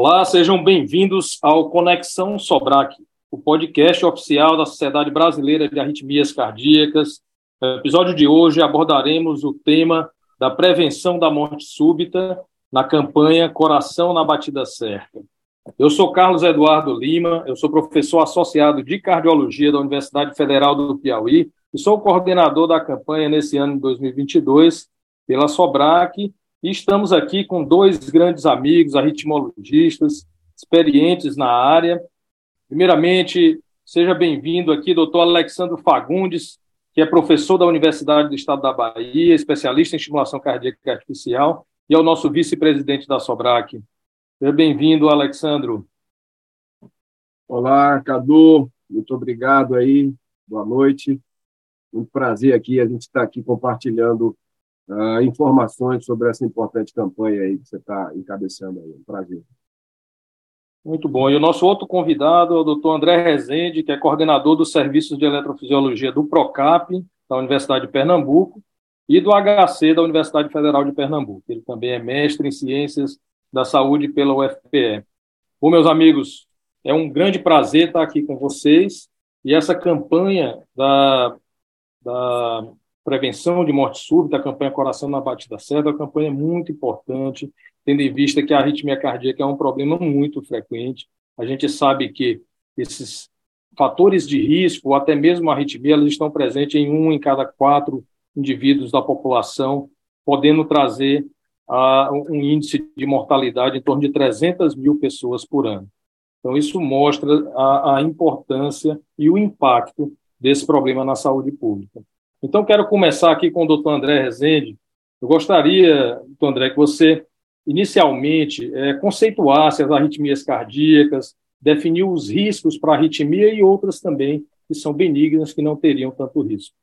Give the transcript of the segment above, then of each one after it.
Olá, sejam bem-vindos ao Conexão Sobrac, o podcast oficial da Sociedade Brasileira de Arritmias Cardíacas. No episódio de hoje abordaremos o tema da prevenção da morte súbita na campanha Coração na Batida Certa. Eu sou Carlos Eduardo Lima, eu sou professor associado de cardiologia da Universidade Federal do Piauí e sou coordenador da campanha nesse ano de 2022 pela Sobrac e estamos aqui com dois grandes amigos, arritmologistas, experientes na área. Primeiramente, seja bem-vindo aqui, doutor Alexandre Fagundes, que é professor da Universidade do Estado da Bahia, especialista em estimulação cardíaca artificial, e é o nosso vice-presidente da Sobrac. Seja bem-vindo, Alexandro. Olá, Cadu, muito obrigado aí, boa noite. Muito prazer aqui, a gente está aqui compartilhando uh, informações sobre essa importante campanha aí que você está encabeçando aí. Um prazer. Muito bom. E o nosso outro convidado é o doutor André Rezende, que é coordenador dos serviços de eletrofisiologia do PROCAP, da Universidade de Pernambuco, e do HC da Universidade Federal de Pernambuco. Ele também é mestre em ciências da saúde pela UFPE. Bom, meus amigos, é um grande prazer estar aqui com vocês. E essa campanha da, da prevenção de morte súbita, a campanha Coração na Batida Certa, é uma campanha muito importante, tendo em vista que a arritmia cardíaca é um problema muito frequente. A gente sabe que esses fatores de risco, ou até mesmo a arritmia, eles estão presentes em um em cada quatro indivíduos da população, podendo trazer uh, um índice de mortalidade em torno de 300 mil pessoas por ano. Então, isso mostra a, a importância e o impacto desse problema na saúde pública. Então, quero começar aqui com o doutor André Rezende. Eu gostaria, doutor André, que você, inicialmente, é, conceituasse as arritmias cardíacas, definiu os riscos para arritmia e outras também que são benignas, que não teriam tanto risco.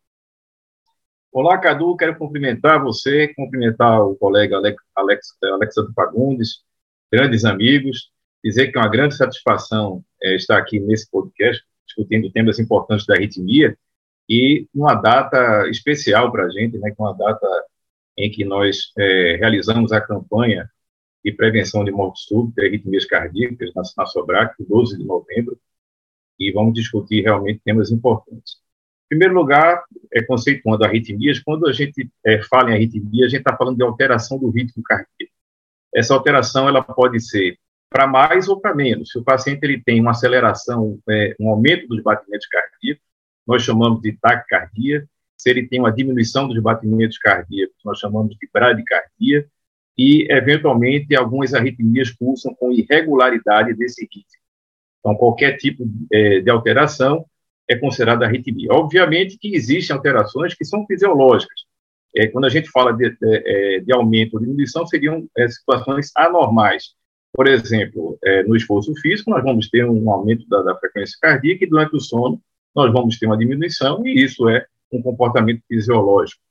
Olá, Cadu, quero cumprimentar você, cumprimentar o colega Alex, Alex, Alexandre Fagundes, grandes amigos, dizer que é uma grande satisfação é, estar aqui nesse podcast, discutindo temas importantes da arritmia, e uma data especial para a gente, né, é uma data em que nós é, realizamos a campanha de prevenção de morte súbita e arritmias cardíacas na, na Sobrac, 12 de novembro, e vamos discutir realmente temas importantes. Em primeiro lugar, é, conceituando arritmias, quando a gente é, fala em arritmia, a gente está falando de alteração do ritmo cardíaco. Essa alteração ela pode ser para mais ou para menos. Se o paciente ele tem uma aceleração, é, um aumento dos batimentos cardíacos, nós chamamos de taquicardia. Se ele tem uma diminuição dos batimentos cardíacos, nós chamamos de bradicardia. E, eventualmente, algumas arritmias pulsam com irregularidade desse ritmo. Então, qualquer tipo é, de alteração é considerada arritmia. Obviamente que existem alterações que são fisiológicas. É, quando a gente fala de, de, é, de aumento ou diminuição, seriam é, situações anormais. Por exemplo, é, no esforço físico, nós vamos ter um aumento da, da frequência cardíaca e durante o sono nós vamos ter uma diminuição, e isso é um comportamento fisiológico.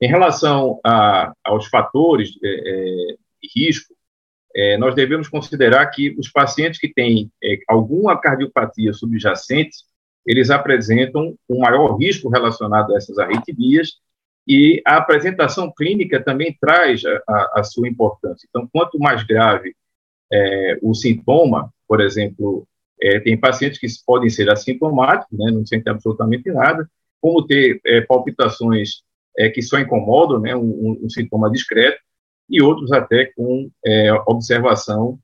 Em relação a, aos fatores é, é, de risco, é, nós devemos considerar que os pacientes que têm é, alguma cardiopatia subjacente, eles apresentam um maior risco relacionado a essas arritmias, e a apresentação clínica também traz a, a, a sua importância. Então, quanto mais grave é, o sintoma, por exemplo, é, tem pacientes que podem ser assintomáticos, né, não sentem absolutamente nada, como ter é, palpitações é, que só incomodam, né, um, um, sintoma discreto, e outros até com é, observação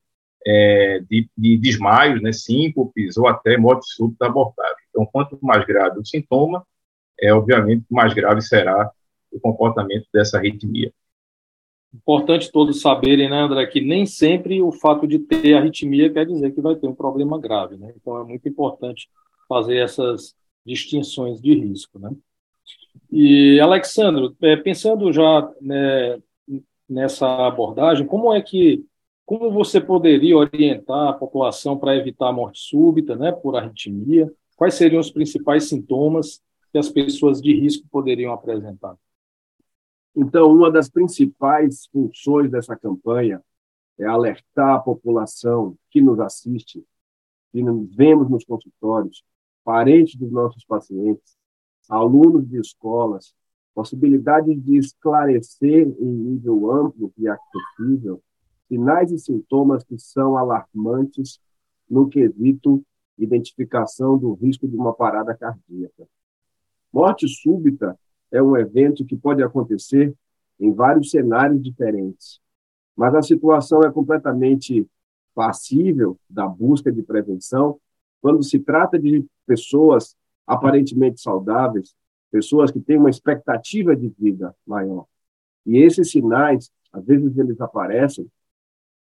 é, de, de, desmaios, né, síncopes ou até morte súbita abortável. Então, quanto mais grave o sintoma, é obviamente mais grave será o comportamento dessa arritmia. Importante todos saberem, né, André, que nem sempre o fato de ter arritmia quer dizer que vai ter um problema grave, né? Então é muito importante fazer essas distinções de risco, né? E, Alexandro, é, pensando já né, nessa abordagem, como é que, como você poderia orientar a população para evitar a morte súbita, né, por arritmia? Quais seriam os principais sintomas que as pessoas de risco poderiam apresentar? Então, uma das principais funções dessa campanha é alertar a população que nos assiste, que vemos nos consultórios, parentes dos nossos pacientes, alunos de escolas, possibilidade de esclarecer em nível amplo e acessível sinais e sintomas que são alarmantes no quesito identificação do risco de uma parada cardíaca. Morte súbita é um evento que pode acontecer em vários cenários diferentes, mas a situação é completamente passível da busca de prevenção quando se trata de pessoas aparentemente saudáveis, pessoas que têm uma expectativa de vida maior. E esses sinais, às vezes, eles aparecem,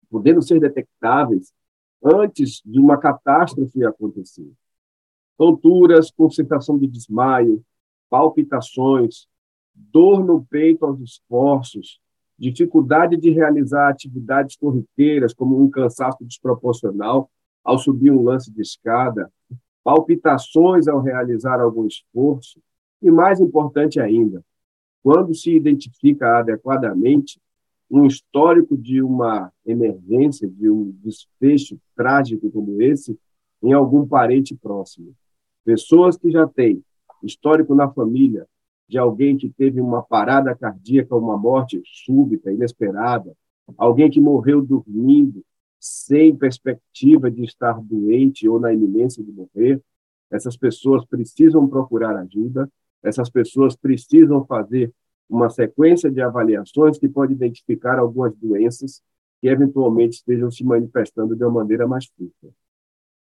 podendo ser detectáveis antes de uma catástrofe acontecer. Tonturas com sensação de desmaio, palpitações, dor no peito aos esforços, dificuldade de realizar atividades corriqueiras, como um cansaço desproporcional ao subir um lance de escada, palpitações ao realizar algum esforço, e mais importante ainda, quando se identifica adequadamente um histórico de uma emergência, de um desfecho trágico como esse, em algum parente próximo. Pessoas que já têm histórico na família de alguém que teve uma parada cardíaca, uma morte súbita, inesperada, alguém que morreu dormindo, sem perspectiva de estar doente ou na iminência de morrer, essas pessoas precisam procurar ajuda, essas pessoas precisam fazer uma sequência de avaliações que pode identificar algumas doenças que eventualmente estejam se manifestando de uma maneira mais física.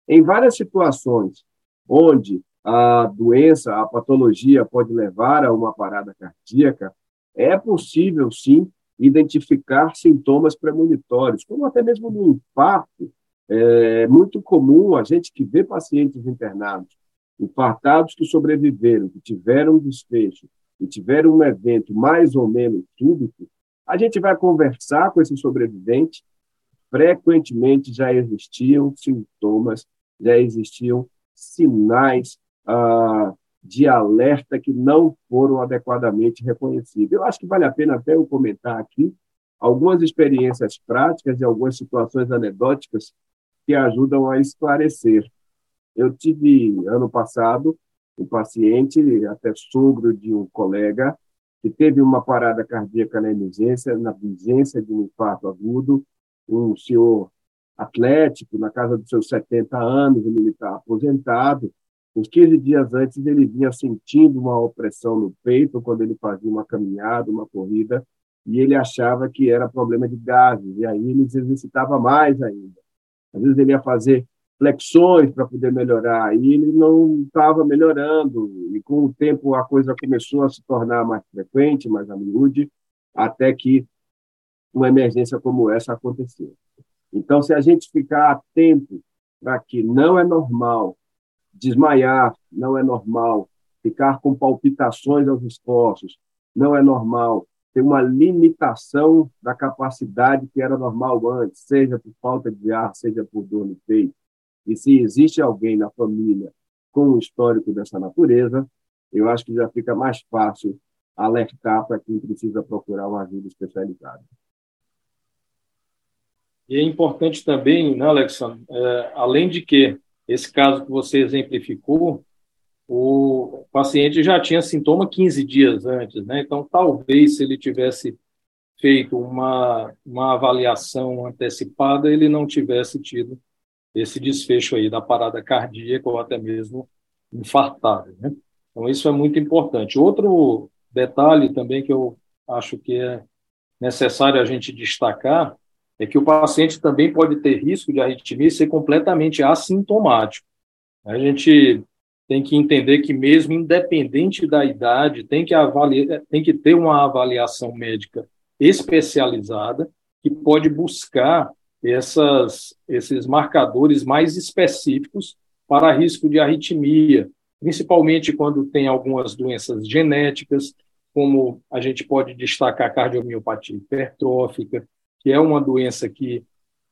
Em várias situações onde a doença, a patologia pode levar a uma parada cardíaca, é possível, sim, identificar sintomas premonitórios, como até mesmo no infarto. É muito comum a gente que vê pacientes internados, infartados que sobreviveram, que tiveram um desfecho e tiveram um evento mais ou menos súbito, a gente vai conversar com esse sobrevivente. Frequentemente já existiam sintomas, já existiam sinais ah, de alerta que não foram adequadamente reconhecidos. Eu acho que vale a pena até eu comentar aqui algumas experiências práticas e algumas situações anedóticas que ajudam a esclarecer. Eu tive, ano passado, um paciente, até sogro de um colega, que teve uma parada cardíaca na emergência, na vigência de um infarto agudo, um senhor atlético, na casa dos seus 70 anos, um militar aposentado, Uns 15 dias antes, ele vinha sentindo uma opressão no peito quando ele fazia uma caminhada, uma corrida, e ele achava que era problema de gases, e aí ele se exercitava mais ainda. Às vezes ele ia fazer flexões para poder melhorar, e ele não estava melhorando, e com o tempo a coisa começou a se tornar mais frequente, mais a até que uma emergência como essa aconteceu. Então, se a gente ficar atento para que não é normal Desmaiar não é normal. Ficar com palpitações aos esforços não é normal. Ter uma limitação da capacidade que era normal antes, seja por falta de ar, seja por dor no peito. E se existe alguém na família com um histórico dessa natureza, eu acho que já fica mais fácil alertar para quem precisa procurar uma ajuda especializada. E é importante também, né, Alexandre, é, além de que esse caso que você exemplificou, o paciente já tinha sintoma 15 dias antes, né? Então, talvez se ele tivesse feito uma, uma avaliação antecipada, ele não tivesse tido esse desfecho aí da parada cardíaca ou até mesmo infartado, né? Então, isso é muito importante. Outro detalhe também que eu acho que é necessário a gente destacar é que o paciente também pode ter risco de arritmia e ser completamente assintomático. A gente tem que entender que mesmo independente da idade, tem que, avaliar, tem que ter uma avaliação médica especializada que pode buscar essas, esses marcadores mais específicos para risco de arritmia, principalmente quando tem algumas doenças genéticas, como a gente pode destacar cardiomiopatia hipertrófica, que é uma doença que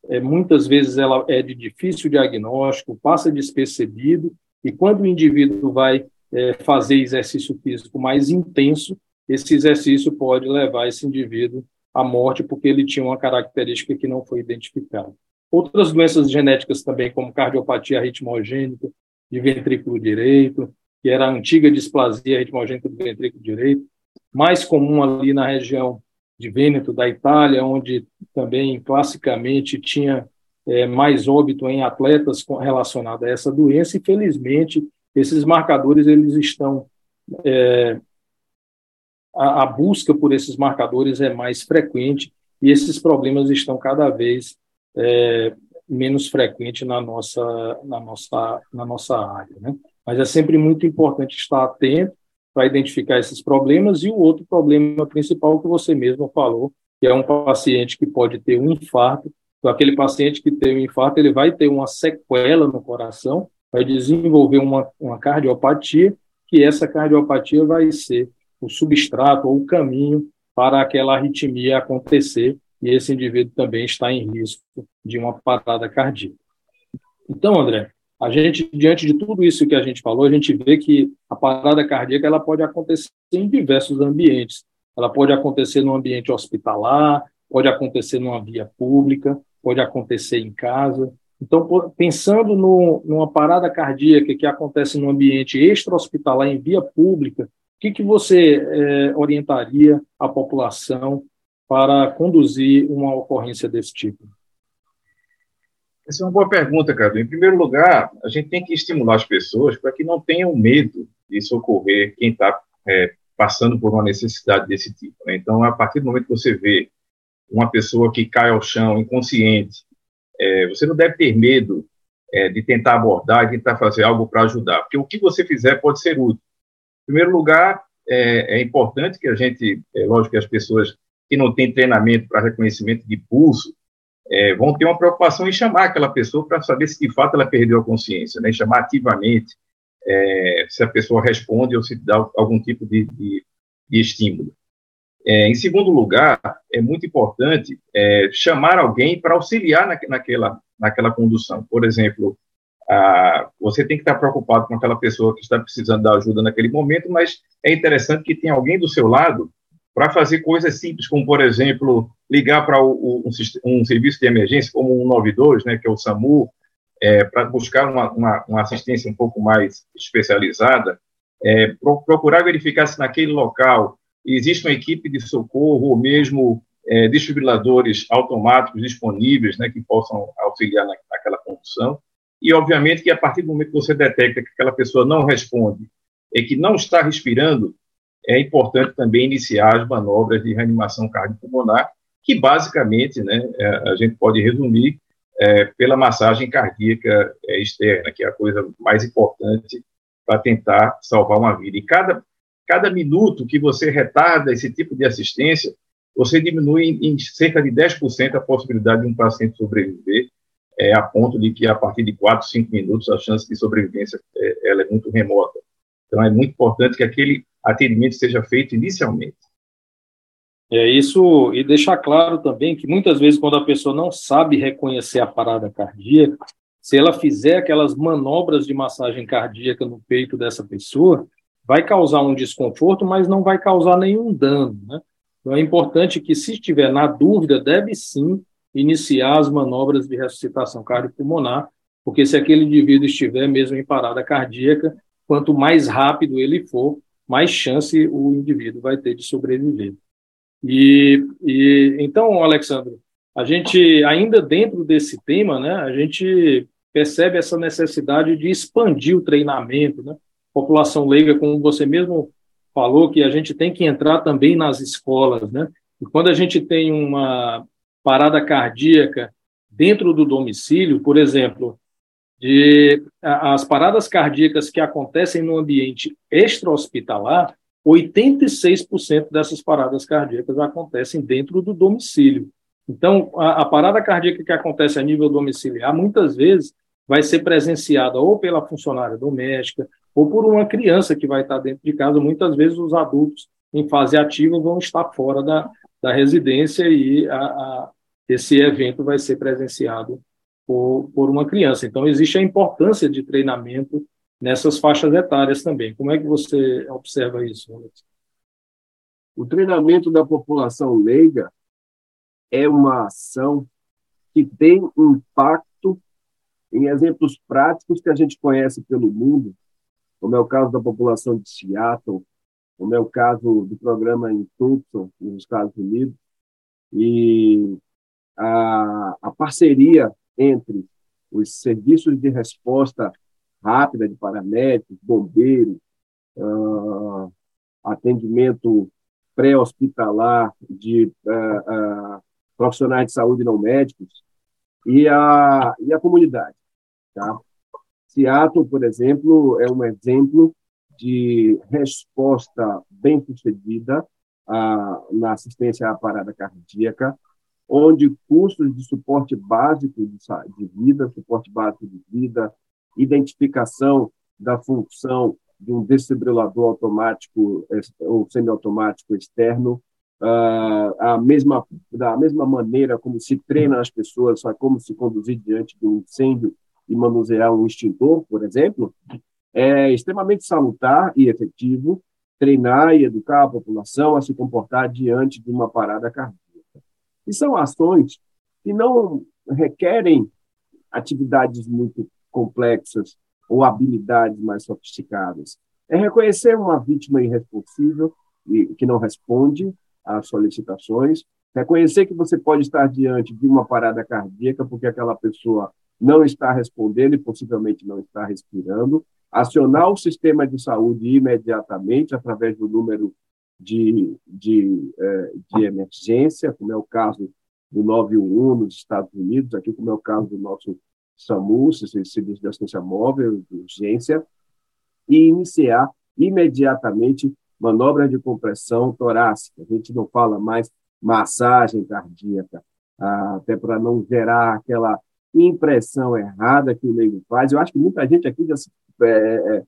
é, muitas vezes ela é de difícil diagnóstico, passa despercebido, e quando o indivíduo vai é, fazer exercício físico mais intenso, esse exercício pode levar esse indivíduo à morte porque ele tinha uma característica que não foi identificada. Outras doenças genéticas também, como cardiopatia arritmogênica de ventrículo direito, que era a antiga displasia arritmogênica do ventrículo direito, mais comum ali na região de Vêneto, da Itália, onde também classicamente tinha é, mais óbito em atletas relacionados a essa doença, e felizmente esses marcadores eles estão é, a, a, busca por esses marcadores é mais frequente e esses problemas estão cada vez é, menos frequentes na nossa na nossa na nossa área, né? Mas é sempre muito importante estar atento para identificar esses problemas e o outro problema principal que você mesmo falou, que é um paciente que pode ter um infarto. Então, aquele paciente que tem um infarto, ele vai ter uma sequela no coração, vai desenvolver uma, uma cardiopatia, que essa cardiopatia vai ser o substrato ou o caminho para aquela arritmia acontecer, e esse indivíduo também está em risco de uma parada cardíaca. Então, André, a gente, diante de tudo isso que a gente falou, a gente vê que a parada cardíaca ela pode acontecer em diversos ambientes. Ela pode acontecer no ambiente hospitalar, pode acontecer numa via pública, pode acontecer em casa. Então, pensando no, numa parada cardíaca que acontece no ambiente extra-hospitalar, em via pública, o que, que você é, orientaria a população para conduzir uma ocorrência desse tipo? Essa é uma boa pergunta, Cadu. Em primeiro lugar, a gente tem que estimular as pessoas para que não tenham medo de socorrer quem está é, passando por uma necessidade desse tipo. Né? Então, a partir do momento que você vê uma pessoa que cai ao chão inconsciente, é, você não deve ter medo é, de tentar abordar, de tentar fazer algo para ajudar, porque o que você fizer pode ser útil. Em primeiro lugar, é, é importante que a gente, é lógico que as pessoas que não têm treinamento para reconhecimento de pulso, é, vão ter uma preocupação em chamar aquela pessoa para saber se de fato ela perdeu a consciência, né? chamar ativamente é, se a pessoa responde ou se dá algum tipo de, de, de estímulo. É, em segundo lugar, é muito importante é, chamar alguém para auxiliar na, naquela, naquela condução. Por exemplo, a, você tem que estar preocupado com aquela pessoa que está precisando da ajuda naquele momento, mas é interessante que tenha alguém do seu lado para fazer coisas simples, como, por exemplo, ligar para um, um, serviço de emergência como o 192, né, que é o SAMU, é, para buscar uma, uma, uma, assistência um pouco mais especializada, é, procurar verificar se naquele local existe uma equipe de socorro ou mesmo é, desfibriladores automáticos disponíveis né, que possam auxiliar na, naquela condução. E, obviamente, que a partir do momento que você detecta que aquela pessoa não responde e que não está respirando, é importante também iniciar as manobras de reanimação cardiopulmonar, que basicamente né, é, a gente pode resumir é, pela massagem cardíaca é, externa, que é a coisa mais importante para tentar salvar uma vida. E cada, cada minuto que você retarda esse tipo de assistência, você diminui em, cerca de 10% a possibilidade de um paciente sobreviver, é, a ponto de que a partir de 4, 5 minutos a chance de sobrevivência é, ela é muito remota. Então é muito importante que aquele atendimento seja feito inicialmente. É isso, e deixar claro também que muitas vezes, quando a pessoa não sabe reconhecer a parada cardíaca, se ela fizer aquelas manobras de massagem cardíaca no peito dessa pessoa, vai causar um desconforto, mas não vai causar nenhum dano. Né? Então é importante que, se estiver na dúvida, deve sim iniciar as manobras de ressuscitação cardiopulmonar, porque se aquele indivíduo estiver mesmo em parada cardíaca, quanto mais rápido ele for, mais chance o indivíduo vai ter de sobreviver. E, e então, Alexandre, a gente ainda dentro desse tema, né, a gente percebe essa necessidade de expandir o treinamento, né? População leiga, como você mesmo falou, que a gente tem que entrar também nas escolas, né? E quando a gente tem uma parada cardíaca dentro do domicílio, por exemplo, as paradas cardíacas que acontecem no ambiente extra-hospitalar, 86% dessas paradas cardíacas acontecem dentro do domicílio. Então, a, a, parada cardíaca que acontece a nível domiciliar, muitas vezes, vai ser presenciada ou pela funcionária doméstica, ou por uma criança que vai estar dentro de casa. Muitas vezes, os adultos, em fase ativa, vão estar fora da, da residência e a, a, esse evento vai ser presenciado por, por uma criança. Então, existe a importância de treinamento nessas faixas etárias também. Como é que você observa isso, Alex? O treinamento da população leiga é uma ação que tem impacto em exemplos práticos que a gente conhece pelo mundo, como é o caso da população de Seattle, como é o caso do programa em Tucson, nos Estados Unidos, e a, a parceria entre os serviços de resposta rápida de paramédicos, bombeiros, uh, atendimento pré-hospitalar de uh, uh, profissionais de saúde não médicos e a, e a comunidade. Tá? Seattle, por exemplo, é um exemplo de resposta bem sucedida na assistência à parada cardíaca, onde custos de suporte básico de, vida, suporte básico de vida, identificação da função de um desfibrilador automático ou semiautomático externo, uh, a mesma, da mesma maneira como se treina as pessoas a como se conduzir diante de um incêndio e manusear um extintor, por exemplo, é extremamente salutar e efetivo treinar e educar a população a se comportar diante de uma parada cardíaca. E são ações que não requerem atividades muito complexas ou habilidades mais sofisticadas. É reconhecer uma vítima irresponsável e que não responde às solicitações, reconhecer que você pode estar diante de uma parada cardíaca porque aquela pessoa não está respondendo e possivelmente não está respirando, acionar o sistema de saúde imediatamente através do número de, de, é, de emergência, como é o caso do 911 nos Estados Unidos, aqui como é o caso do nosso SAMU, Serviço de Assistência Móvel de Urgência, e iniciar imediatamente manobra de compressão torácica. A gente não fala mais massagem cardíaca, até para não gerar aquela impressão errada que o leigo faz. Eu acho que muita gente aqui já, é, é,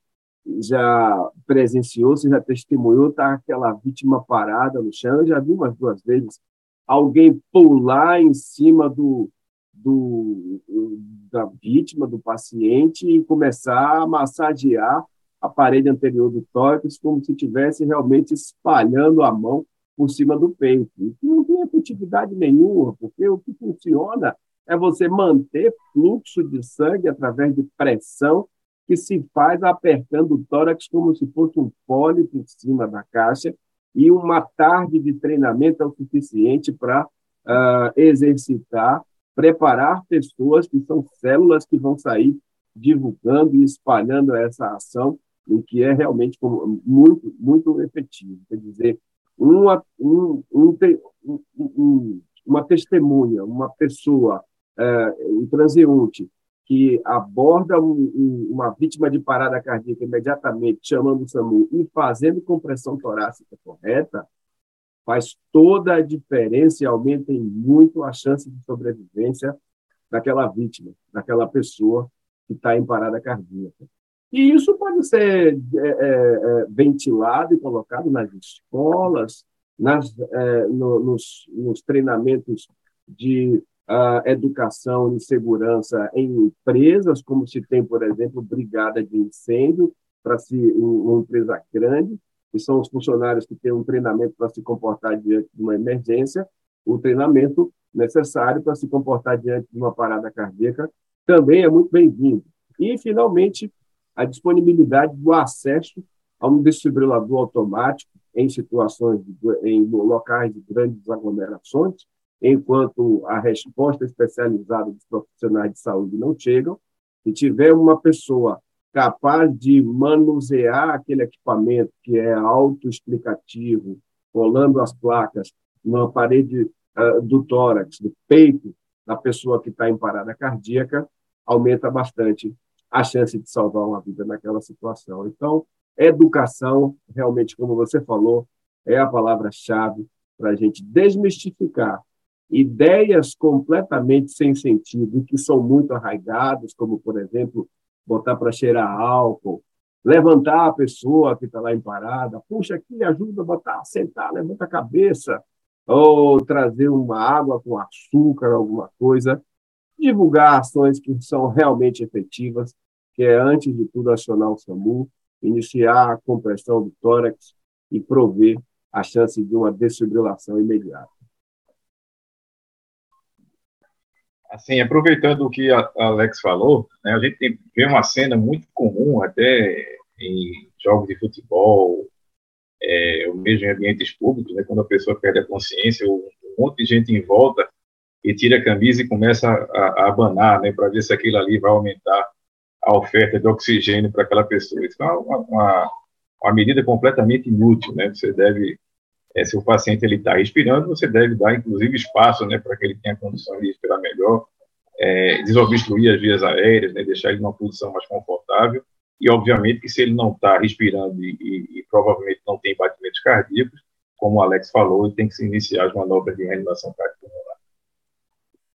já presenciou, se já testemunhou, tá aquela vítima parada no chão. Eu já vi umas duas vezes alguém pular em cima do, do, da vítima, do paciente, e começar a massagear a parede anterior do tórax como se estivesse realmente espalhando a mão por cima do peito. E não tem efetividade nenhuma, porque o que funciona é você manter fluxo de sangue através de pressão que se faz apertando o tórax como se fosse um pólipo em cima da caixa e uma tarde de treinamento é o suficiente para uh, exercitar, preparar pessoas que são células que vão sair divulgando e espalhando essa ação, o que é realmente muito, muito efetivo. Quer dizer, uma, um, um, um, uma testemunha, uma pessoa um transeunte que aborda um, um, uma vítima de parada cardíaca imediatamente, chamando o SAMU e fazendo compressão torácica correta, faz toda a diferença e aumenta muito a chance de sobrevivência daquela vítima, daquela pessoa que está em parada cardíaca. E isso pode ser é, é, é ventilado e colocado nas escolas, nas, é, no, nos, nos treinamentos de a educação e segurança em empresas, como se tem, por exemplo, brigada de incêndio, para se uma empresa grande, que são os funcionários que têm um treinamento para se comportar diante de uma emergência, o treinamento necessário para se comportar diante de uma parada cardíaca também é muito bem-vindo. E, finalmente, a disponibilidade do acesso a um desfibrilador automático em situações, de, em locais de grandes aglomerações, enquanto a resposta especializada dos profissionais de saúde não chegam, se tiver uma pessoa capaz de manusear aquele equipamento que é autoexplicativo, colando as placas na parede uh, do tórax, do peito da pessoa que está em parada cardíaca, aumenta bastante a chance de salvar uma vida naquela situação. Então, educação, realmente, como você falou, é a palavra-chave para a gente desmistificar ideias completamente sem sentido, que são muito arraigadas, como, por exemplo, botar para cheirar álcool, levantar a pessoa que está lá em parada, puxa aqui, ajuda a botar, sentar, levanta a cabeça, ou trazer uma água com açúcar, alguma coisa, divulgar ações que são realmente efetivas, que é, antes de tudo, acionar o SAMU, iniciar a compressão do tórax e prover a chance de uma desfibrilação imediata. Assim, aproveitando o que a Alex falou, né, a gente vê uma cena muito comum até em jogos de futebol, é, ou mesmo em ambientes públicos, né, quando a pessoa perde a consciência, um monte de gente em volta e tira a camisa e começa a, a abanar, né, para ver se aquilo ali vai aumentar a oferta de oxigênio para aquela pessoa. Isso é uma, uma, uma, medida completamente inútil, né? Você deve, é, se o paciente ele está respirando, você deve dar, inclusive, espaço, né, para que ele tenha condições de respirar melhor, é, desobstruir as vias aéreas, né, deixar ele numa posição mais confortável. E, obviamente, que se ele não está respirando e, e, e, provavelmente não tem batimentos cardíacos, como o Alex falou, ele tem que se iniciar as manobras de reanimação cardiopulmonar.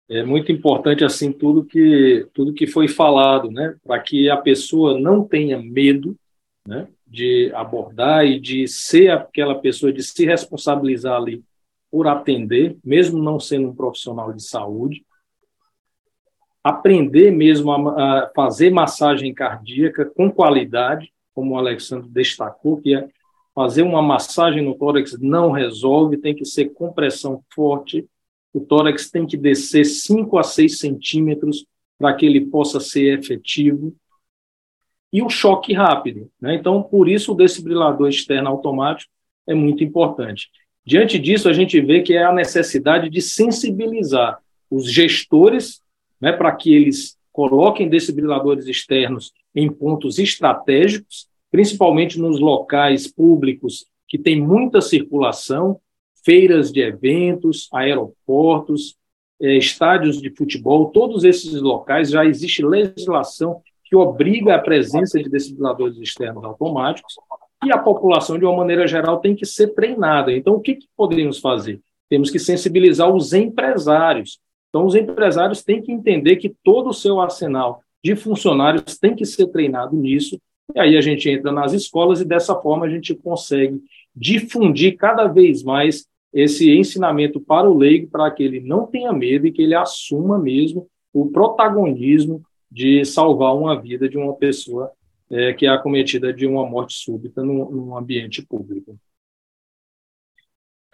É muito importante assim tudo que tudo que foi falado, né, para que a pessoa não tenha medo, né, de abordar e de ser aquela pessoa de se responsabilizar ali por atender, mesmo não sendo um profissional de saúde, aprender mesmo a, a fazer massagem cardíaca com qualidade, como o Alexandre destacou, que é fazer uma massagem no tórax não resolve, tem que ser compressão forte, o tórax tem que descer 5 a 6 centímetros para que ele possa ser efetivo, e o choque rápido. Né? Então, por isso, o desfibrilador externo automático é muito importante. Diante disso, a gente vê que é a necessidade de sensibilizar os gestores né, para que eles coloquem desfibriladores externos em pontos estratégicos, principalmente nos locais públicos que tem muita circulação, feiras de eventos, aeroportos, eh, estádios de futebol, todos esses locais já existe legislação que obriga a presença de desfibriladores externos automáticos e a população, de uma maneira geral, tem que ser treinada. Então, o que, que podemos fazer? Temos que sensibilizar os empresários então, os empresários têm que entender que todo o seu arsenal de funcionários tem que ser treinado nisso, e aí a gente entra nas escolas e dessa forma a gente consegue difundir cada vez mais esse ensinamento para o leigo, para que ele não tenha medo e que ele assuma mesmo o protagonismo de salvar uma vida de uma pessoa é, que é acometida de uma morte súbita num, num ambiente público.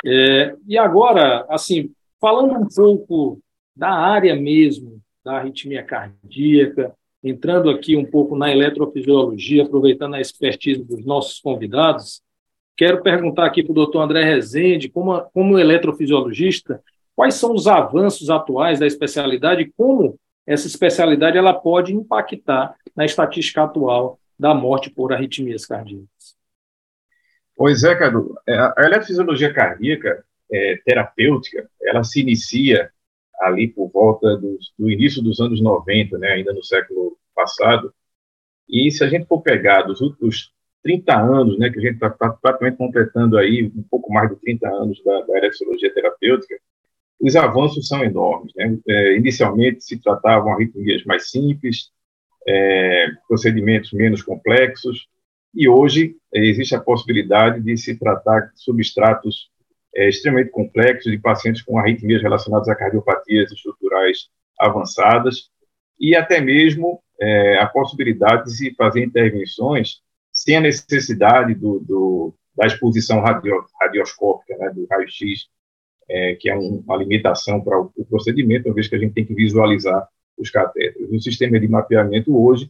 É, e agora, assim, falando um pouco da área mesmo da arritmia cardíaca, entrando aqui um pouco na eletrofisiologia, aproveitando a expertise dos nossos convidados, quero perguntar aqui para o doutor André Rezende, como, como eletrofisiologista, quais são os avanços atuais da especialidade e como essa especialidade ela pode impactar na estatística atual da morte por arritmias cardíacas. Pois é, Cadu. É, a eletrofisiologia cardíaca é, terapêutica, ela se inicia ali por volta do, do início dos anos 90, né, ainda no século passado. E se a gente for pegar dos últimos 30 anos, né, que a gente está tá praticamente completando aí um pouco mais de 30 anos da, da eletrologia terapêutica, os avanços são enormes. Né? É, inicialmente se tratavam arritmias mais simples, é, procedimentos menos complexos, e hoje é, existe a possibilidade de se tratar substratos é, extremamente complexos de pacientes com arritmias relacionadas a cardiopatias estruturais avançadas e até mesmo é, a possibilidade de se fazer intervenções sem a necessidade do, do da exposição radio, radioscópica, né, do raio-x, é, que é um, uma limitação para o, o, procedimento, uma vez que a gente tem que visualizar os catéteres. O sistema de mapeamento hoje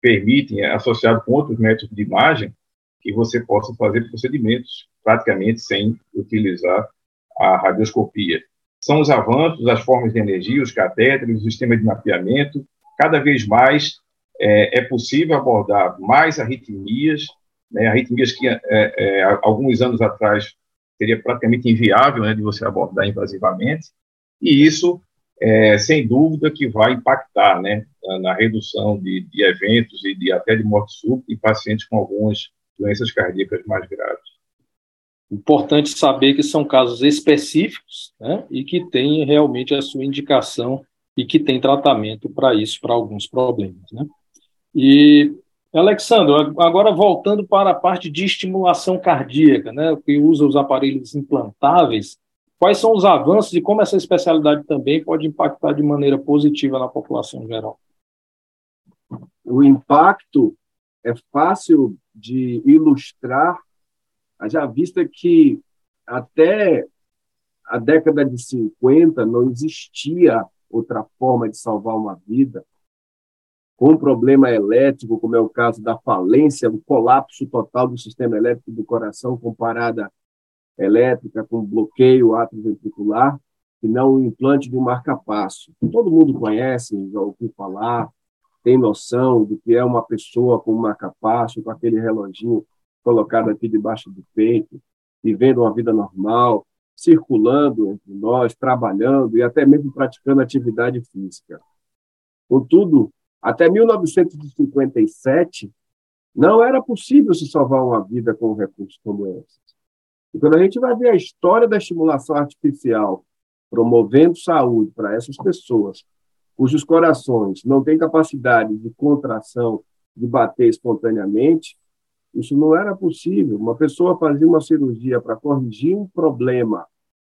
permite, associado com outros métodos de imagem, que você possa fazer procedimentos praticamente sem utilizar a radioscopia. São os avanços, as formas de energia, os catéteres, o sistema de mapeamento. Cada vez mais é, é possível abordar mais arritmias, né, arritmias que é, é, alguns anos atrás seria praticamente inviável né, de você abordar invasivamente, e isso, é, sem dúvida, que vai impactar né, na redução de, de eventos e de, até de morte súbita em pacientes com algumas doenças cardíacas mais graves. Importante saber que são casos específicos né, e que têm realmente a sua indicação e que tem tratamento para isso, para alguns problemas. Né? E, Alexandre, agora voltando para a parte de estimulação cardíaca, né, que usa os aparelhos implantáveis, quais são os avanços e como essa especialidade também pode impactar de maneira positiva na população geral? O impacto é fácil de ilustrar já vista que até a década de 50 não existia outra forma de salvar uma vida com problema elétrico, como é o caso da falência, o colapso total do sistema elétrico do coração com parada elétrica, com bloqueio atrioventricular. que não o implante de um marca-passo. Todo mundo conhece, já ouviu falar, tem noção do que é uma pessoa com um marca-passo, com aquele reloginho colocado aqui debaixo do peito, vivendo uma vida normal, circulando entre nós, trabalhando e até mesmo praticando atividade física. Contudo, até 1957, não era possível se salvar uma vida com um recurso como esse. E quando a gente vai ver a história da estimulação artificial promovendo saúde para essas pessoas cujos corações não têm capacidade de contração, de bater espontaneamente, isso não era possível. Uma pessoa fazia uma cirurgia para corrigir um problema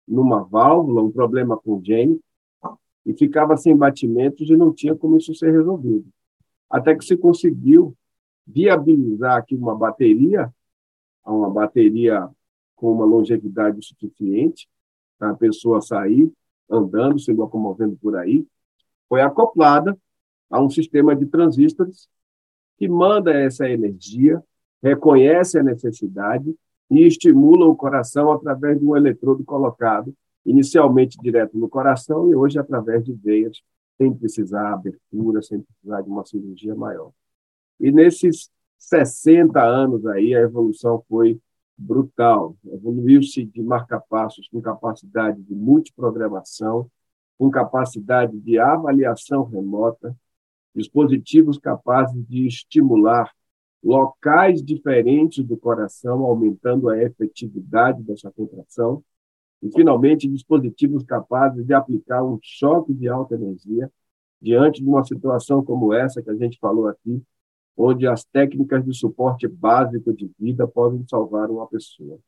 numa válvula, um problema congênito, e ficava sem batimentos e não tinha como isso ser resolvido. Até que se conseguiu viabilizar aqui uma bateria, uma bateria com uma longevidade suficiente para a pessoa sair andando, se locomovendo por aí, foi acoplada a um sistema de transistores que manda essa energia reconhece a necessidade e estimula o coração através de um eletrodo colocado, inicialmente direto no coração e hoje através de veias, sem precisar abertura, sem precisar de uma cirurgia maior. E nesses 60 anos aí, a evolução foi brutal. Evoluiu-se de marca-passos com capacidade de multiprogramação, com capacidade de avaliação remota, dispositivos capazes de estimular locais diferentes do coração, aumentando a efetividade dessa contração, e, finalmente, dispositivos capazes de aplicar um choque de alta energia diante de uma situação como essa que a gente falou aqui, onde as técnicas de suporte básico de vida podem salvar uma pessoa.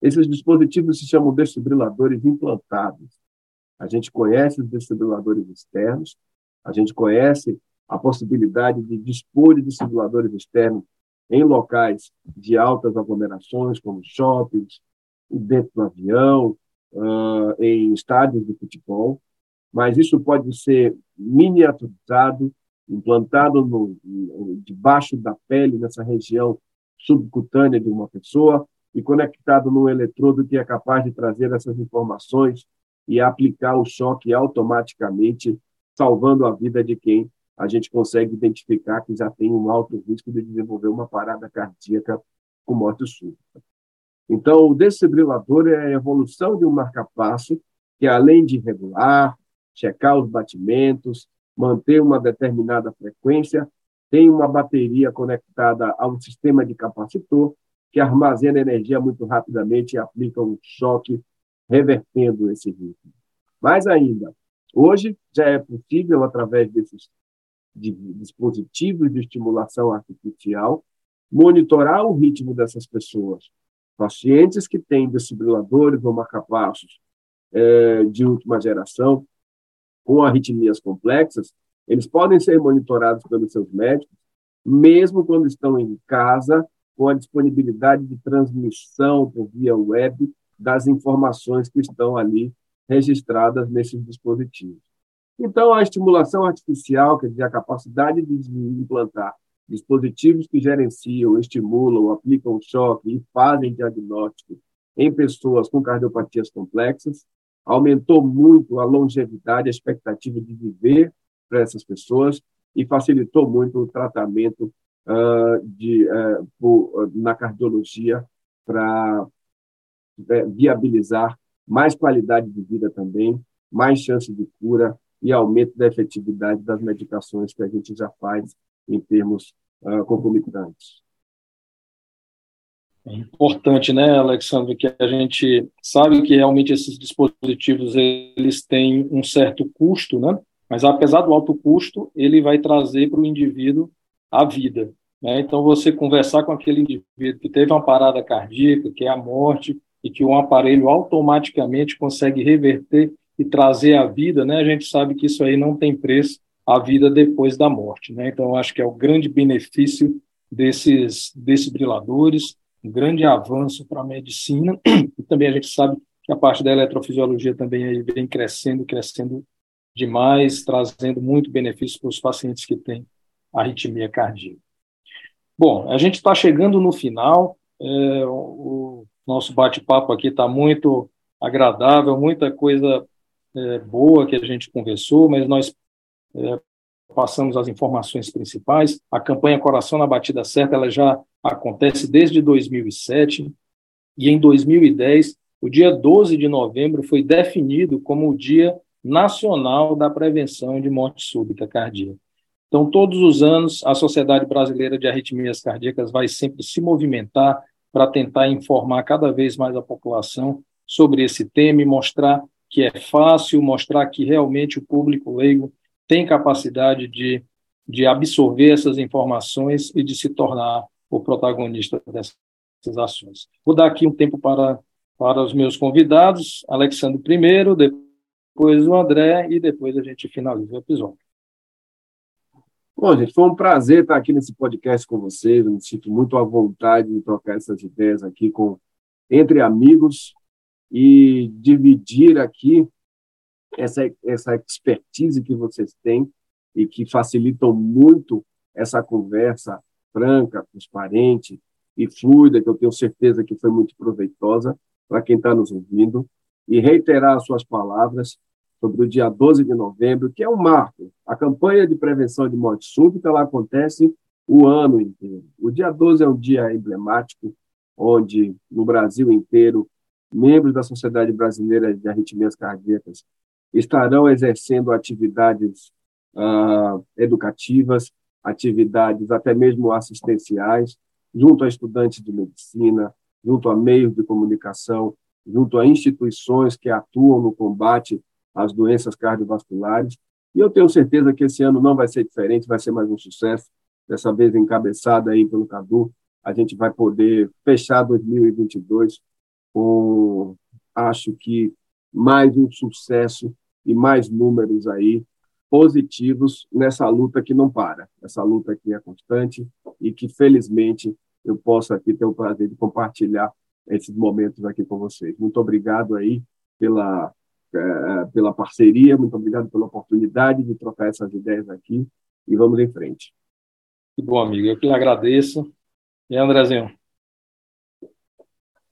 Esses dispositivos se chamam desfibriladores implantados. A gente conhece os desfibriladores externos, a gente conhece a possibilidade de dispor de simuladores externos em locais de altas aglomerações, como shoppings, dentro do avião, uh, em estádios de futebol, mas isso pode ser miniaturizado, implantado no, debaixo da pele, nessa região subcutânea de uma pessoa, e conectado num eletrodo que é capaz de trazer essas informações e aplicar o choque automaticamente, salvando a vida de quem a gente consegue identificar que já tem um alto risco de desenvolver uma parada cardíaca com morte súbita. Então, o desfibrilador é a evolução de um marca-passo que, além de regular, checar os batimentos, manter uma determinada frequência, tem uma bateria conectada a um sistema de capacitor que armazena energia muito rapidamente e aplica um choque, revertendo esse ritmo. Mais ainda, hoje já é possível, através desses de dispositivos de estimulação artificial, monitorar o ritmo dessas pessoas. Pacientes que têm desfibriladores ou marcapassos é, de última geração, com arritmias complexas, eles podem ser monitorados pelos seus médicos, mesmo quando estão em casa, com a disponibilidade de transmissão por via web das informações que estão ali registradas nesses dispositivos. Então, a estimulação artificial, quer dizer, a capacidade de implantar dispositivos que gerenciam, estimulam, aplicam choque e fazem diagnóstico em pessoas com cardiopatias complexas, aumentou muito a longevidade, a expectativa de viver para essas pessoas e facilitou muito o tratamento uh, de, uh, por, na cardiologia para uh, viabilizar mais qualidade de vida também, mais chance de cura e aumento da efetividade das medicações que a gente já faz em termos uh, concomitantes. É importante, né, Alexandre, que a gente sabe que realmente esses dispositivos eles têm um certo custo, né? Mas apesar do alto custo, ele vai trazer para o indivíduo a vida. Né? Então, você conversar com aquele indivíduo que teve uma parada cardíaca, que é a morte, e que o aparelho automaticamente consegue reverter e trazer a vida, né, a gente sabe que isso aí não tem preço, a vida depois da morte. Né? Então, acho que é o grande benefício desses desfibriladores, um grande avanço para a medicina, e também a gente sabe que a parte da eletrofisiologia também vem crescendo, crescendo demais, trazendo muito benefício para os pacientes que têm arritmia cardíaca. Bom, a gente está chegando no final, é, o nosso bate-papo aqui está muito agradável, muita coisa é, boa que a gente conversou, mas nós é, passamos as informações principais. A campanha Coração na Batida Certa ela já acontece desde 2007 e em 2010, o dia 12 de novembro foi definido como o Dia Nacional da Prevenção de Morte Súbita Cardíaca. Então, todos os anos, a Sociedade Brasileira de Arritmias Cardíacas vai sempre se movimentar para tentar informar cada vez mais a população sobre esse tema e mostrar que é fácil, mostrar que realmente o público leigo tem capacidade de, de absorver essas informações e de se tornar o protagonista dessas ações. Vou dar aqui um tempo para, para os meus convidados, Alexandre primeiro, depois o André e depois a gente finaliza o episódio. Bom, gente, foi um prazer estar aqui nesse podcast com vocês. Eu me sinto muito à vontade de trocar essas ideias aqui com entre amigos e dividir aqui essa essa expertise que vocês têm e que facilitam muito essa conversa franca, transparente e fluida, que eu tenho certeza que foi muito proveitosa para quem está nos ouvindo, e reiterar as suas palavras sobre o dia 12 de novembro, que é um marco. A campanha de prevenção de morte súbita ela acontece o ano inteiro. O dia 12 é um dia emblemático, onde no Brasil inteiro membros da Sociedade Brasileira de Arritmias Cardíacas estarão exercendo atividades uh, educativas, atividades até mesmo assistenciais, junto a estudantes de medicina, junto a meios de comunicação, junto a instituições que atuam no combate as doenças cardiovasculares. E eu tenho certeza que esse ano não vai ser diferente, vai ser mais um sucesso. Dessa vez encabeçada aí pelo Cadu, a gente vai poder fechar 2022 com, acho que, mais um sucesso e mais números aí positivos nessa luta que não para, essa luta que é constante e que, felizmente, eu posso aqui ter o prazer de compartilhar esses momentos aqui com vocês. Muito obrigado aí pela é, pela parceria, muito obrigado pela oportunidade de trocar essas ideias aqui e vamos em frente. Que bom, amigo. Eu que lhe agradeço. E Andrezinho?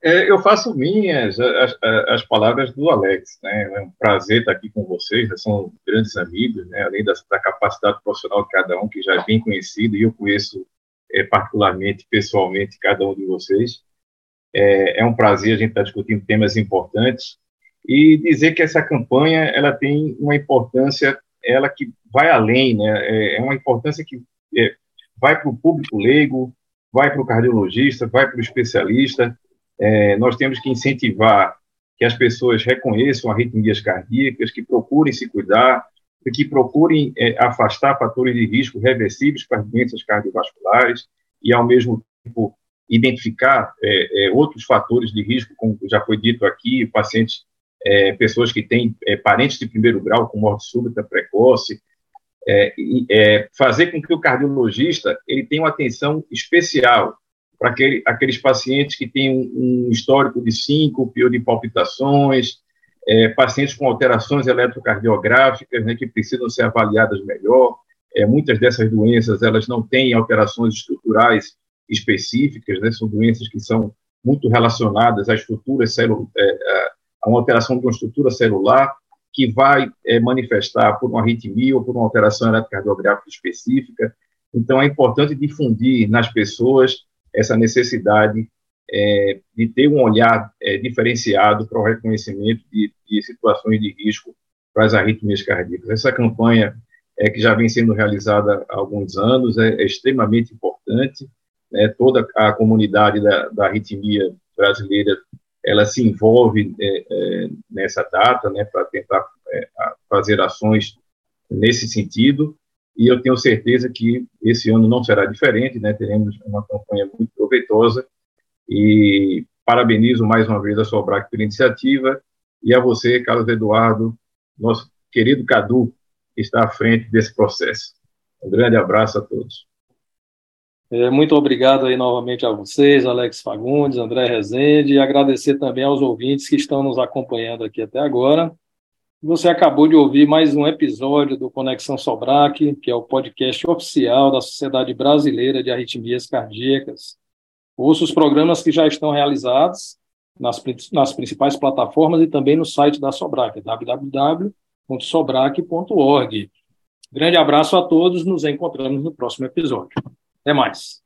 É, eu faço minhas as, as, palavras do Alex. Né? É um prazer estar aqui com vocês. Né? São grandes amigos, né? além da, da, capacidade profissional de cada um, que já é bem conhecido, e eu conheço é, particularmente, pessoalmente, cada um de vocês. É, é um prazer a gente estar discutindo temas importantes e dizer que essa campanha ela tem uma importância, ela que vai além, né? É, é uma importância que é, vai para o público leigo, vai para o cardiologista, vai para o especialista. É, nós temos que incentivar que as pessoas reconheçam arritmias cardíacas, que procurem se cuidar, que procurem é, afastar fatores de risco reversíveis para as doenças cardiovasculares e, ao mesmo tempo, identificar é, é, outros fatores de risco, como já foi dito aqui, pacientes é, pessoas que têm é, parentes de primeiro grau com morte súbita precoce, fazer com que o cardiologista ele tenha uma atenção especial para aquele, aqueles pacientes que têm um, um histórico de síncope ou de palpitações, é, pacientes com alterações eletrocardiográficas, né, que precisam ser avaliadas melhor. É, muitas dessas doenças elas não têm alterações estruturais específicas, né, são doenças que são muito relacionadas às estruturas celulares, é, a uma alteração de uma estrutura celular que vai é, manifestar por uma arritmia ou por uma alteração eletrocardiográfica específica. Então, é importante difundir nas pessoas essa necessidade é, de ter um olhar é, diferenciado para o reconhecimento de, de, situações de risco para as arritmias cardíacas. Essa campanha, é, que já vem sendo realizada há alguns anos, é, é extremamente importante. Né, toda a comunidade da, da arritmia brasileira ela se envolve é, é, nessa data, né, para tentar é, fazer ações nesse sentido, e eu tenho certeza que esse ano não será diferente, né, teremos uma campanha muito proveitosa, e parabenizo mais uma vez a Sobrac pela iniciativa, e a você, Carlos Eduardo, nosso querido Cadu, que está à frente desse processo. Um grande abraço a todos. É, muito obrigado aí novamente a vocês, Alex Fagundes, André Rezende, e agradecer também aos ouvintes que estão nos acompanhando aqui até agora. Você acabou de ouvir mais um episódio do Conexão Sobrac, que é o podcast oficial da Sociedade Brasileira de Arritmias Cardíacas. Ouça os programas que já estão realizados, nas, nas principais plataformas e também no site da Sobrac, www.sobrac.org. Grande abraço a todos, nos encontramos no próximo episódio. Até mais.